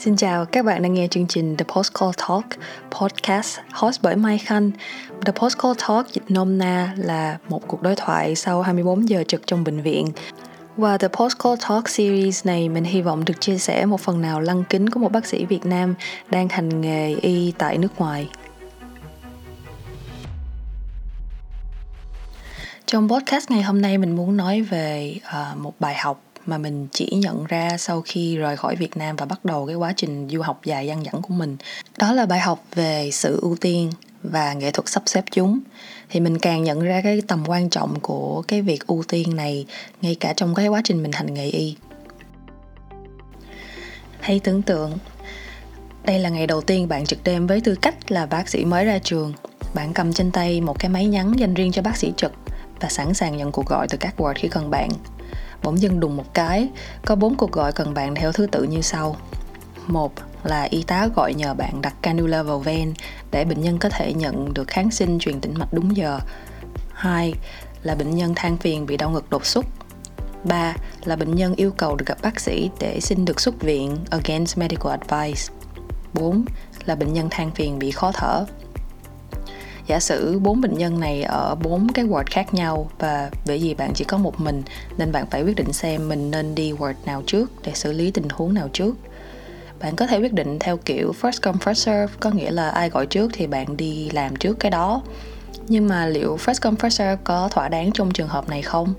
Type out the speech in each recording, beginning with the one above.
Xin chào, các bạn đang nghe chương trình The Post Call Talk, podcast host bởi Mai Khanh. The Post Call Talk dịch nôm na là một cuộc đối thoại sau 24 giờ trực trong bệnh viện. và The Post Call Talk series này, mình hy vọng được chia sẻ một phần nào lăng kính của một bác sĩ Việt Nam đang hành nghề y tại nước ngoài. Trong podcast ngày hôm nay mình muốn nói về uh, một bài học mà mình chỉ nhận ra sau khi rời khỏi Việt Nam và bắt đầu cái quá trình du học dài dằng dẳng của mình. Đó là bài học về sự ưu tiên và nghệ thuật sắp xếp chúng. Thì mình càng nhận ra cái tầm quan trọng của cái việc ưu tiên này ngay cả trong cái quá trình mình hành nghề y. Hãy tưởng tượng, đây là ngày đầu tiên bạn trực đêm với tư cách là bác sĩ mới ra trường. Bạn cầm trên tay một cái máy nhắn dành riêng cho bác sĩ trực và sẵn sàng nhận cuộc gọi từ các ward khi cần bạn bỗng dưng đùng một cái, có bốn cuộc gọi cần bạn theo thứ tự như sau. Một là y tá gọi nhờ bạn đặt cannula vào ven để bệnh nhân có thể nhận được kháng sinh truyền tĩnh mạch đúng giờ. Hai là bệnh nhân than phiền bị đau ngực đột xuất. Ba là bệnh nhân yêu cầu được gặp bác sĩ để xin được xuất viện against medical advice. Bốn là bệnh nhân than phiền bị khó thở giả sử bốn bệnh nhân này ở bốn cái ward khác nhau và bởi vì bạn chỉ có một mình, nên bạn phải quyết định xem mình nên đi ward nào trước để xử lý tình huống nào trước. Bạn có thể quyết định theo kiểu first come, first serve, có nghĩa là ai gọi trước thì bạn đi làm trước cái đó. Nhưng mà liệu first come, first serve có thỏa đáng trong trường hợp này không?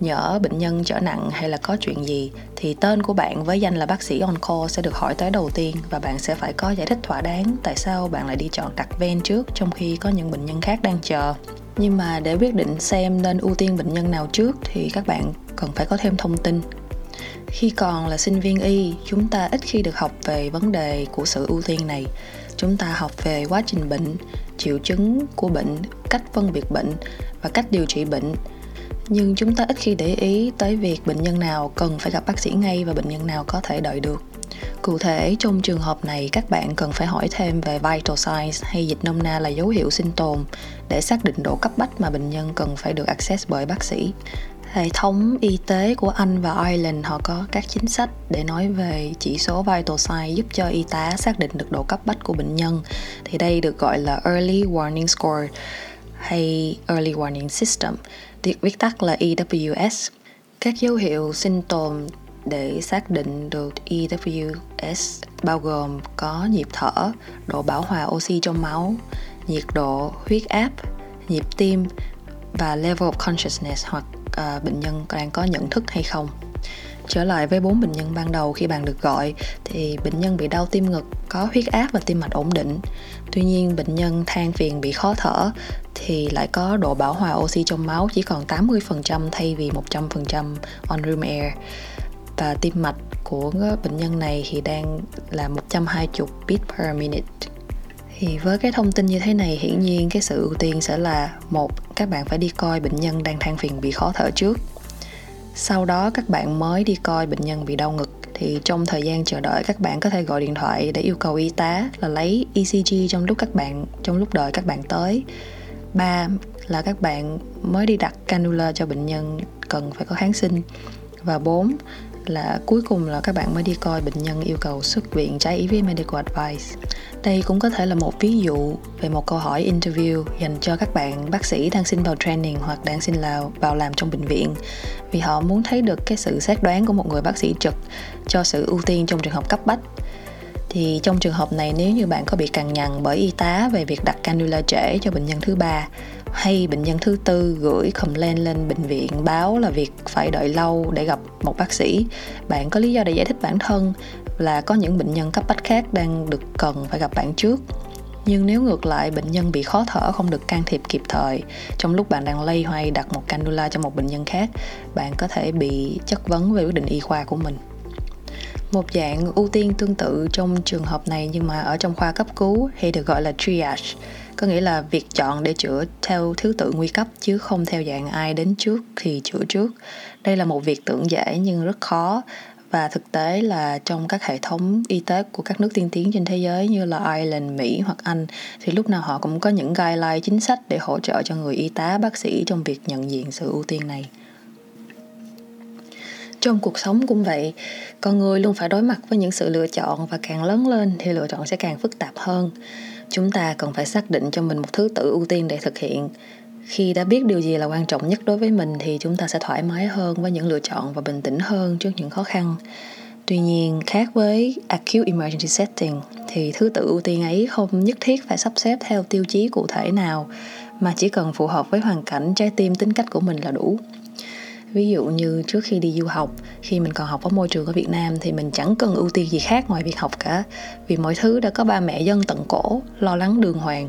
Nhỡ bệnh nhân trở nặng hay là có chuyện gì, thì tên của bạn với danh là bác sĩ on call sẽ được hỏi tới đầu tiên và bạn sẽ phải có giải thích thỏa đáng tại sao bạn lại đi chọn đặt ven trước trong khi có những bệnh nhân khác đang chờ. Nhưng mà để quyết định xem nên ưu tiên bệnh nhân nào trước thì các bạn cần phải có thêm thông tin. Khi còn là sinh viên y, chúng ta ít khi được học về vấn đề của sự ưu tiên này. Chúng ta học về quá trình bệnh, triệu chứng của bệnh, cách phân biệt bệnh và cách điều trị bệnh nhưng chúng ta ít khi để ý tới việc bệnh nhân nào cần phải gặp bác sĩ ngay và bệnh nhân nào có thể đợi được Cụ thể, trong trường hợp này, các bạn cần phải hỏi thêm về vital signs hay dịch nôm na là dấu hiệu sinh tồn để xác định độ cấp bách mà bệnh nhân cần phải được access bởi bác sĩ. Hệ thống y tế của Anh và Ireland họ có các chính sách để nói về chỉ số vital signs giúp cho y tá xác định được độ cấp bách của bệnh nhân. Thì đây được gọi là Early Warning Score hay Early Warning System viết tắt là EWS. Các dấu hiệu sinh tồn để xác định được EWS bao gồm có nhịp thở, độ bảo hòa oxy trong máu, nhiệt độ, huyết áp, nhịp tim và level of consciousness hoặc uh, bệnh nhân đang có nhận thức hay không. Trở lại với bốn bệnh nhân ban đầu khi bạn được gọi thì bệnh nhân bị đau tim ngực, có huyết áp và tim mạch ổn định. Tuy nhiên bệnh nhân than phiền bị khó thở thì lại có độ bảo hòa oxy trong máu chỉ còn 80% thay vì 100% on room air. Và tim mạch của bệnh nhân này thì đang là 120 beat per minute. Thì với cái thông tin như thế này hiển nhiên cái sự ưu tiên sẽ là một các bạn phải đi coi bệnh nhân đang than phiền bị khó thở trước sau đó các bạn mới đi coi bệnh nhân bị đau ngực. Thì trong thời gian chờ đợi, các bạn có thể gọi điện thoại để yêu cầu y tá là lấy ECG trong lúc các bạn, trong lúc đợi các bạn tới. Ba là các bạn mới đi đặt cannula cho bệnh nhân cần phải có kháng sinh. Và bốn là cuối cùng là các bạn mới đi coi bệnh nhân yêu cầu xuất viện trái ý với medical advice. Đây cũng có thể là một ví dụ về một câu hỏi interview dành cho các bạn bác sĩ đang xin vào training hoặc đang xin vào, vào làm trong bệnh viện vì họ muốn thấy được cái sự xét đoán của một người bác sĩ trực cho sự ưu tiên trong trường hợp cấp bách thì trong trường hợp này nếu như bạn có bị cằn nhằn bởi y tá về việc đặt cannula trễ cho bệnh nhân thứ ba hay bệnh nhân thứ tư gửi complaint lên bệnh viện báo là việc phải đợi lâu để gặp một bác sĩ. Bạn có lý do để giải thích bản thân là có những bệnh nhân cấp bách khác đang được cần phải gặp bạn trước. Nhưng nếu ngược lại, bệnh nhân bị khó thở không được can thiệp kịp thời, trong lúc bạn đang lây hoay đặt một cannula cho một bệnh nhân khác, bạn có thể bị chất vấn về quyết định y khoa của mình một dạng ưu tiên tương tự trong trường hợp này nhưng mà ở trong khoa cấp cứu hay được gọi là triage có nghĩa là việc chọn để chữa theo thứ tự nguy cấp chứ không theo dạng ai đến trước thì chữa trước đây là một việc tưởng dễ nhưng rất khó và thực tế là trong các hệ thống y tế của các nước tiên tiến trên thế giới như là Ireland, Mỹ hoặc Anh thì lúc nào họ cũng có những guideline chính sách để hỗ trợ cho người y tá, bác sĩ trong việc nhận diện sự ưu tiên này trong cuộc sống cũng vậy, con người luôn phải đối mặt với những sự lựa chọn và càng lớn lên thì lựa chọn sẽ càng phức tạp hơn. Chúng ta cần phải xác định cho mình một thứ tự ưu tiên để thực hiện. Khi đã biết điều gì là quan trọng nhất đối với mình thì chúng ta sẽ thoải mái hơn với những lựa chọn và bình tĩnh hơn trước những khó khăn. Tuy nhiên, khác với acute emergency setting thì thứ tự ưu tiên ấy không nhất thiết phải sắp xếp theo tiêu chí cụ thể nào, mà chỉ cần phù hợp với hoàn cảnh, trái tim, tính cách của mình là đủ ví dụ như trước khi đi du học khi mình còn học ở môi trường ở việt nam thì mình chẳng cần ưu tiên gì khác ngoài việc học cả vì mọi thứ đã có ba mẹ dân tận cổ lo lắng đường hoàng.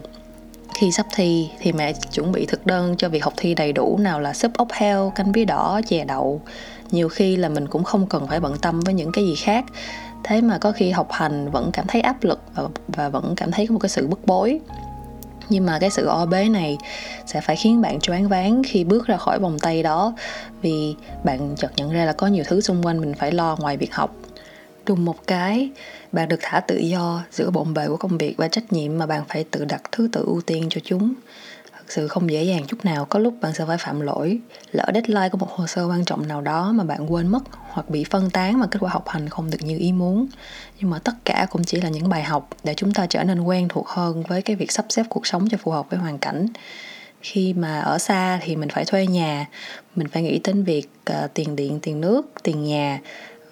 Khi sắp thi thì mẹ chuẩn bị thực đơn cho việc học thi đầy đủ nào là súp ốc heo canh bí đỏ chè đậu. Nhiều khi là mình cũng không cần phải bận tâm với những cái gì khác. Thế mà có khi học hành vẫn cảm thấy áp lực và, và vẫn cảm thấy có một cái sự bức bối nhưng mà cái sự o bế này sẽ phải khiến bạn choáng váng khi bước ra khỏi vòng tay đó. Vì bạn chợt nhận ra là có nhiều thứ xung quanh mình phải lo ngoài việc học. Đùng một cái, bạn được thả tự do giữa bộn bề của công việc và trách nhiệm mà bạn phải tự đặt thứ tự ưu tiên cho chúng thực sự không dễ dàng chút nào. Có lúc bạn sẽ phải phạm lỗi lỡ deadline của một hồ sơ quan trọng nào đó mà bạn quên mất hoặc bị phân tán mà kết quả học hành không được như ý muốn. Nhưng mà tất cả cũng chỉ là những bài học để chúng ta trở nên quen thuộc hơn với cái việc sắp xếp cuộc sống cho phù hợp với hoàn cảnh. Khi mà ở xa thì mình phải thuê nhà mình phải nghĩ đến việc uh, tiền điện tiền nước tiền nhà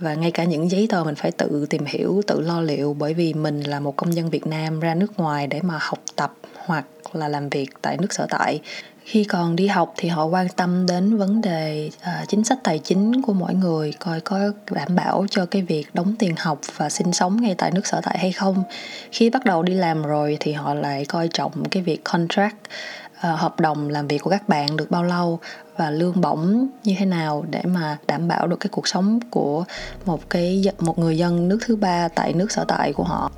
và ngay cả những giấy tờ mình phải tự tìm hiểu tự lo liệu bởi vì mình là một công dân việt nam ra nước ngoài để mà học tập hoặc là làm việc tại nước sở tại. Khi còn đi học thì họ quan tâm đến vấn đề uh, chính sách tài chính của mỗi người coi có đảm bảo cho cái việc đóng tiền học và sinh sống ngay tại nước sở tại hay không. Khi bắt đầu đi làm rồi thì họ lại coi trọng cái việc contract uh, hợp đồng làm việc của các bạn được bao lâu và lương bổng như thế nào để mà đảm bảo được cái cuộc sống của một cái một người dân nước thứ ba tại nước sở tại của họ.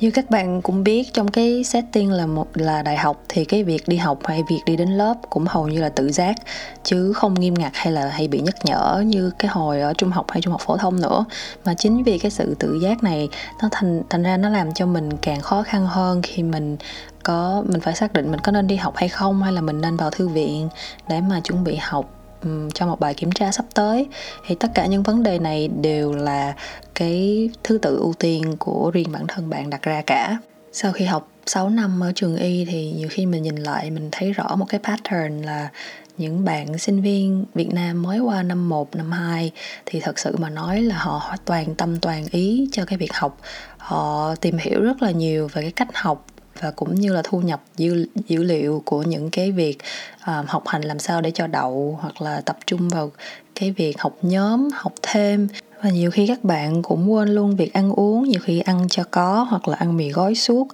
Như các bạn cũng biết, trong cái setting là một, là đại học thì cái việc đi học hay việc đi đến lớp cũng hầu như là tự giác, chứ không nghiêm ngặt hay là hay bị nhắc nhở như cái hồi ở trung học hay trung học phổ thông nữa. Mà chính vì cái sự tự giác này, nó thành thành ra nó làm cho mình càng khó khăn hơn khi mình có, mình phải xác định mình có nên đi học hay không, hay là mình nên vào thư viện để mà chuẩn bị học cho một bài kiểm tra sắp tới thì tất cả những vấn đề này đều là cái thứ tự ưu tiên của riêng bản thân bạn đặt ra cả sau khi học 6 năm ở trường y thì nhiều khi mình nhìn lại mình thấy rõ một cái pattern là những bạn sinh viên Việt Nam mới qua năm 1, năm 2 thì thật sự mà nói là họ toàn tâm toàn ý cho cái việc học. Họ tìm hiểu rất là nhiều về cái cách học và cũng như là thu nhập dữ, dữ liệu của những cái việc uh, học hành làm sao để cho đậu hoặc là tập trung vào cái việc học nhóm học thêm và nhiều khi các bạn cũng quên luôn việc ăn uống nhiều khi ăn cho có hoặc là ăn mì gói suốt.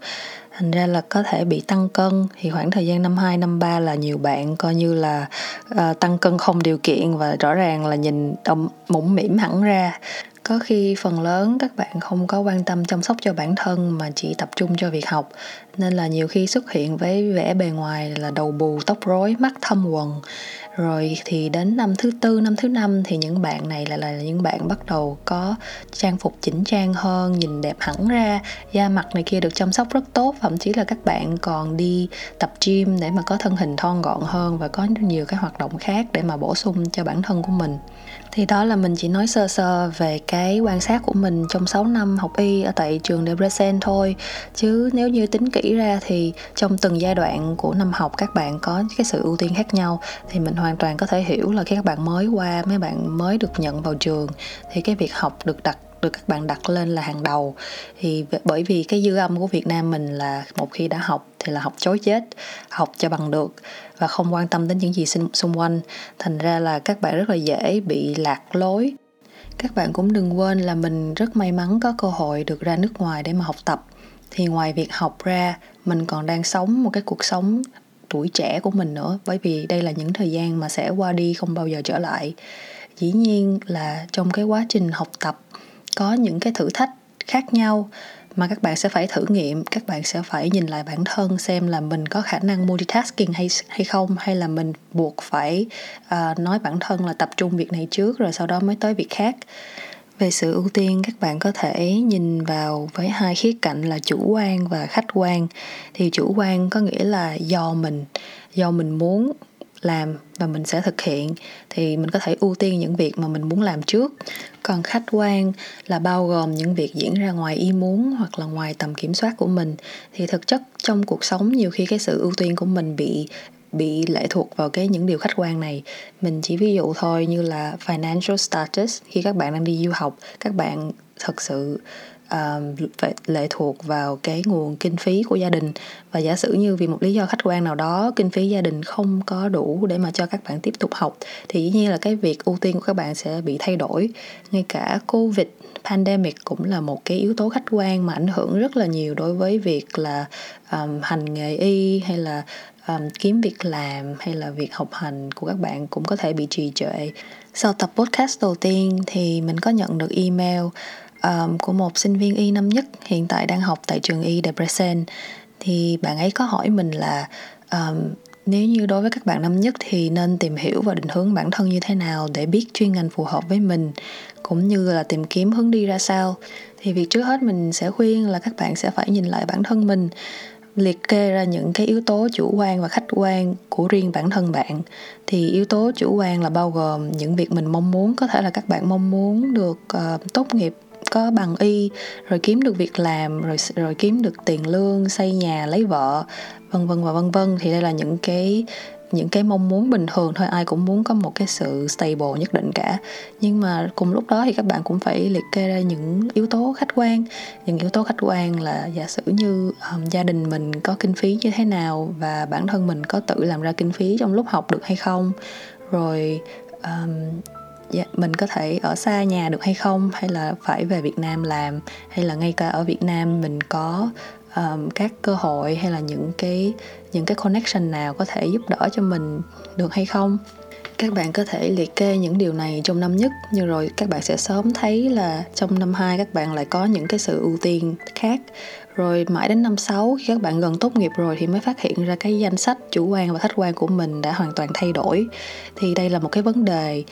Thành ra là có thể bị tăng cân. Thì khoảng thời gian năm 2, năm 3 là nhiều bạn coi như là uh, tăng cân không điều kiện và rõ ràng là nhìn ông mũm mỉm hẳn ra. Có khi phần lớn các bạn không có quan tâm chăm sóc cho bản thân mà chỉ tập trung cho việc học. Nên là nhiều khi xuất hiện với vẻ bề ngoài là đầu bù tóc rối mắt thâm quần rồi thì đến năm thứ tư, năm thứ năm thì những bạn này lại là những bạn bắt đầu có trang phục chỉnh trang hơn, nhìn đẹp hẳn ra. Da mặt này kia được chăm sóc rất tốt, thậm chí là các bạn còn đi tập gym để mà có thân hình thon gọn hơn và có nhiều cái hoạt động khác để mà bổ sung cho bản thân của mình thì đó là mình chỉ nói sơ sơ về cái quan sát của mình trong 6 năm học y ở tại trường Debrecen thôi. Chứ nếu như tính kỹ ra thì trong từng giai đoạn của năm học, các bạn có cái sự ưu tiên khác nhau. Thì mình hoàn toàn có thể hiểu là khi các bạn mới qua, mấy bạn mới được nhận vào trường. Thì cái việc học được đặt được các bạn đặt lên là hàng đầu. Thì bởi vì cái dư âm của Việt Nam mình là một khi đã học thì là học chối chết, học cho bằng được và không quan tâm đến những gì xung quanh. Thành ra là các bạn rất là dễ bị lạc lối. Các bạn cũng đừng quên là mình rất may mắn có cơ hội được ra nước ngoài để mà học tập. Thì ngoài việc học ra, mình còn đang sống một cái cuộc sống tuổi trẻ của mình nữa, bởi vì đây là những thời gian mà sẽ qua đi không bao giờ trở lại. Dĩ nhiên là trong cái quá trình học tập có những cái thử thách khác nhau mà các bạn sẽ phải thử nghiệm các bạn sẽ phải nhìn lại bản thân xem là mình có khả năng multitasking hay hay không hay là mình buộc phải uh, nói bản thân là tập trung việc này trước rồi sau đó mới tới việc khác. Về sự ưu tiên các bạn có thể nhìn vào với hai khía cạnh là chủ quan và khách quan. Thì chủ quan có nghĩa là do mình do mình muốn làm và mình sẽ thực hiện, thì mình có thể ưu tiên những việc mà mình muốn làm trước. Còn khách quan là bao gồm những việc diễn ra ngoài ý muốn hoặc là ngoài tầm kiểm soát của mình. Thì thực chất trong cuộc sống, nhiều khi cái sự ưu tiên của mình bị bị lệ thuộc vào cái những điều khách quan này. Mình chỉ ví dụ thôi như là financial status. Khi các bạn đang đi du học, các bạn thật sự uh, phải lệ thuộc vào cái nguồn kinh phí của gia đình. Và giả sử như vì một lý do khách quan nào đó kinh phí gia đình không có đủ để mà cho các bạn tiếp tục học thì dĩ nhiên là cái việc ưu tiên của các bạn sẽ bị thay đổi. Ngay cả covid pandemic cũng là một cái yếu tố khách quan mà ảnh hưởng rất là nhiều đối với việc là um, hành nghề y hay là um, kiếm việc làm hay là việc học hành của các bạn cũng có thể bị trì trệ. Sau tập podcast đầu tiên thì mình có nhận được email um, của một sinh viên y năm nhất hiện tại đang học tại trường y Debrecen thì bạn ấy có hỏi mình là um, nếu như đối với các bạn năm nhất thì nên tìm hiểu và định hướng bản thân như thế nào để biết chuyên ngành phù hợp với mình cũng như là tìm kiếm hướng đi ra sao. Thì việc trước hết mình sẽ khuyên là các bạn sẽ phải nhìn lại bản thân mình liệt kê ra những cái yếu tố chủ quan và khách quan của riêng bản thân bạn. Thì yếu tố chủ quan là bao gồm những việc mình mong muốn có thể là các bạn mong muốn được uh, tốt nghiệp có bằng y rồi kiếm được việc làm rồi rồi kiếm được tiền lương xây nhà lấy vợ vân vân và vân vân. Thì đây là những cái những cái mong muốn bình thường thôi ai cũng muốn có một cái sự stable nhất định cả. Nhưng mà cùng lúc đó thì các bạn cũng phải liệt kê ra những yếu tố khách quan. Những yếu tố khách quan là giả sử như um, gia đình mình có kinh phí như thế nào và bản thân mình có tự làm ra kinh phí trong lúc học được hay không. Rồi um, dạ, mình có thể ở xa nhà được hay không? Hay là phải về Việt Nam làm? Hay là ngay cả ở Việt Nam mình có um, các cơ hội hay là những cái những cái connection nào có thể giúp đỡ cho mình được hay không? Các bạn có thể liệt kê những điều này trong năm nhất. Nhưng rồi các bạn sẽ sớm thấy là trong năm 2 các bạn lại có những cái sự ưu tiên khác. Rồi mãi đến năm 6 khi các bạn gần tốt nghiệp rồi thì mới phát hiện ra cái danh sách chủ quan và khách quan của mình đã hoàn toàn thay đổi. Thì đây là một cái vấn đề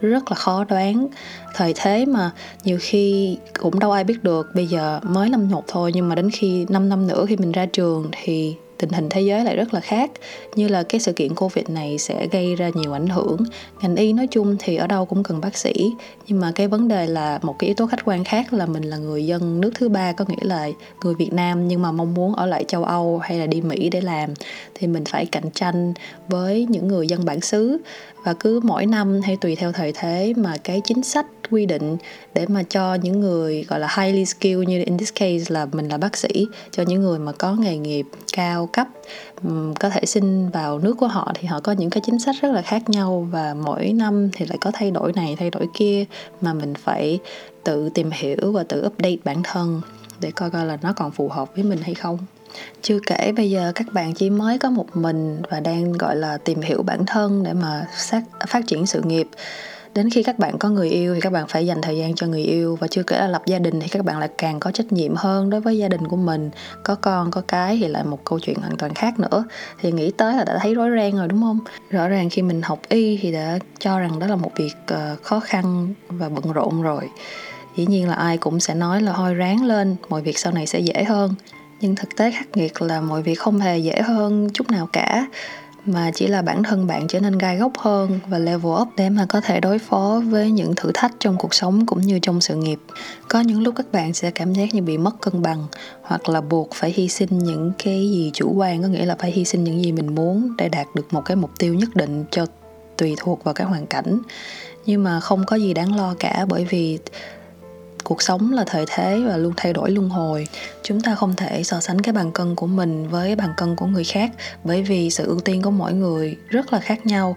rất là khó đoán. Thời thế mà nhiều khi cũng đâu ai biết được, bây giờ mới năm một thôi, nhưng mà đến khi 5 năm nữa khi mình ra trường thì tình hình thế giới lại rất là khác. Như là cái sự kiện covid này sẽ gây ra nhiều ảnh hưởng. Ngành y nói chung thì ở đâu cũng cần bác sĩ. Nhưng mà cái vấn đề là một cái yếu tố khách quan khác là mình là người dân nước thứ ba, có nghĩa là người việt nam, nhưng mà mong muốn ở lại châu âu hay là đi mỹ để làm. Thì mình phải cạnh tranh với những người dân bản xứ và cứ mỗi năm hay tùy theo thời thế mà cái chính sách quy định để mà cho những người, gọi là, highly skilled như in this case là mình là bác sĩ, cho những người mà có nghề nghiệp cao cấp có thể xin vào nước của họ thì họ có những cái chính sách rất là khác nhau và mỗi năm thì lại có thay đổi này, thay đổi kia mà mình phải tự tìm hiểu và tự update bản thân để coi coi là nó còn phù hợp với mình hay không chưa kể bây giờ các bạn chỉ mới có một mình và đang gọi là tìm hiểu bản thân để mà phát, phát triển sự nghiệp. Đến khi các bạn có người yêu thì các bạn phải dành thời gian cho người yêu và chưa kể là lập gia đình thì các bạn lại càng có trách nhiệm hơn đối với gia đình của mình. Có con có cái thì lại một câu chuyện hoàn toàn khác nữa. Thì nghĩ tới là đã thấy rối ren rồi đúng không? Rõ ràng khi mình học y thì đã cho rằng đó là một việc ờ, khó khăn và bận rộn rồi. Dĩ nhiên là ai cũng sẽ nói là thôi ráng lên mọi việc sau này sẽ dễ hơn nhưng thực tế khắc nghiệt là mọi việc không hề dễ hơn chút nào cả, mà chỉ là bản thân bạn trở nên gai góc hơn và level up để mà có thể đối phó với những thử thách trong cuộc sống cũng như trong sự nghiệp. Có những lúc các bạn sẽ cảm giác như bị mất cân bằng hoặc là buộc phải hy sinh những cái gì chủ quan, có nghĩa là phải hy sinh những gì mình muốn để đạt được một cái mục tiêu nhất định cho tùy thuộc vào cái hoàn cảnh. Nhưng mà không có gì đáng lo cả bởi vì cuộc sống là thời thế và luôn thay đổi luân hồi. Chúng ta không thể so sánh cái bàn cân của mình với bàn cân của người khác, bởi vì sự ưu tiên của mỗi người rất là khác nhau.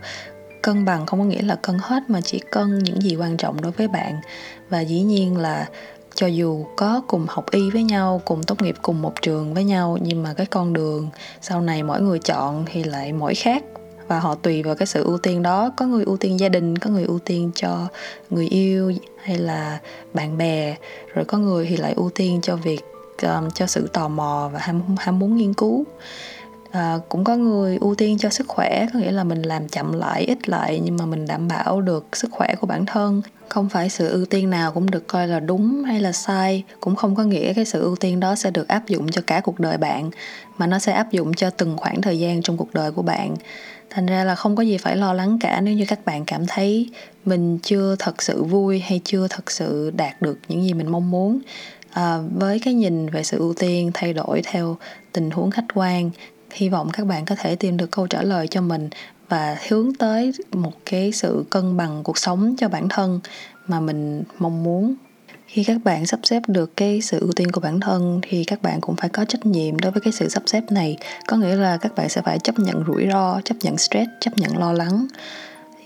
Cân bằng không có nghĩa là cân hết, mà chỉ cân những gì quan trọng đối với bạn. Và dĩ nhiên là cho dù có cùng học y với nhau, cùng tốt nghiệp cùng một trường với nhau, nhưng mà cái con đường sau này mỗi người chọn thì lại mỗi khác và họ tùy vào cái sự ưu tiên đó. Có người ưu tiên gia đình có người ưu tiên cho người yêu hay là bạn bè. Rồi có người thì lại ưu tiên cho việc um, cho sự tò mò và ham ham muốn nghiên cứu. À, cũng có người ưu tiên cho sức khỏe có nghĩa là mình làm chậm lại ít lại nhưng mà mình đảm bảo được sức khỏe của bản thân. Không phải sự ưu tiên nào cũng được coi là đúng hay là sai cũng không có nghĩa cái sự ưu tiên đó sẽ được áp dụng cho cả cuộc đời bạn mà nó sẽ áp dụng cho từng khoảng thời gian trong cuộc đời của bạn thành ra là không có gì phải lo lắng cả nếu như các bạn cảm thấy mình chưa thật sự vui hay chưa thật sự đạt được những gì mình mong muốn. À, với cái nhìn về sự ưu tiên thay đổi theo tình huống khách quan hy vọng các bạn có thể tìm được câu trả lời cho mình và hướng tới một cái sự cân bằng cuộc sống cho bản thân mà mình mong muốn khi các bạn sắp xếp được cái sự ưu tiên của bản thân thì các bạn cũng phải có trách nhiệm đối với cái sự sắp xếp này. Có nghĩa là các bạn sẽ phải chấp nhận rủi ro, chấp nhận stress, chấp nhận lo lắng.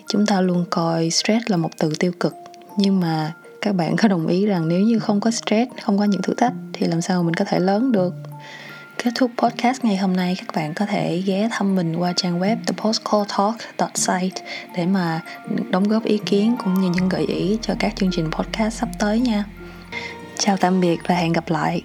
Chúng ta luôn coi stress là một từ tiêu cực, nhưng mà các bạn có đồng ý rằng nếu như không có stress, không có những thử thách thì làm sao mình có thể lớn được? Kết thúc podcast ngày hôm nay, các bạn có thể ghé thăm mình qua trang web thepostcalltalk.site để mà đóng góp ý kiến cũng như những gợi ý cho các chương trình podcast sắp tới nha. Chào tạm biệt và hẹn gặp lại.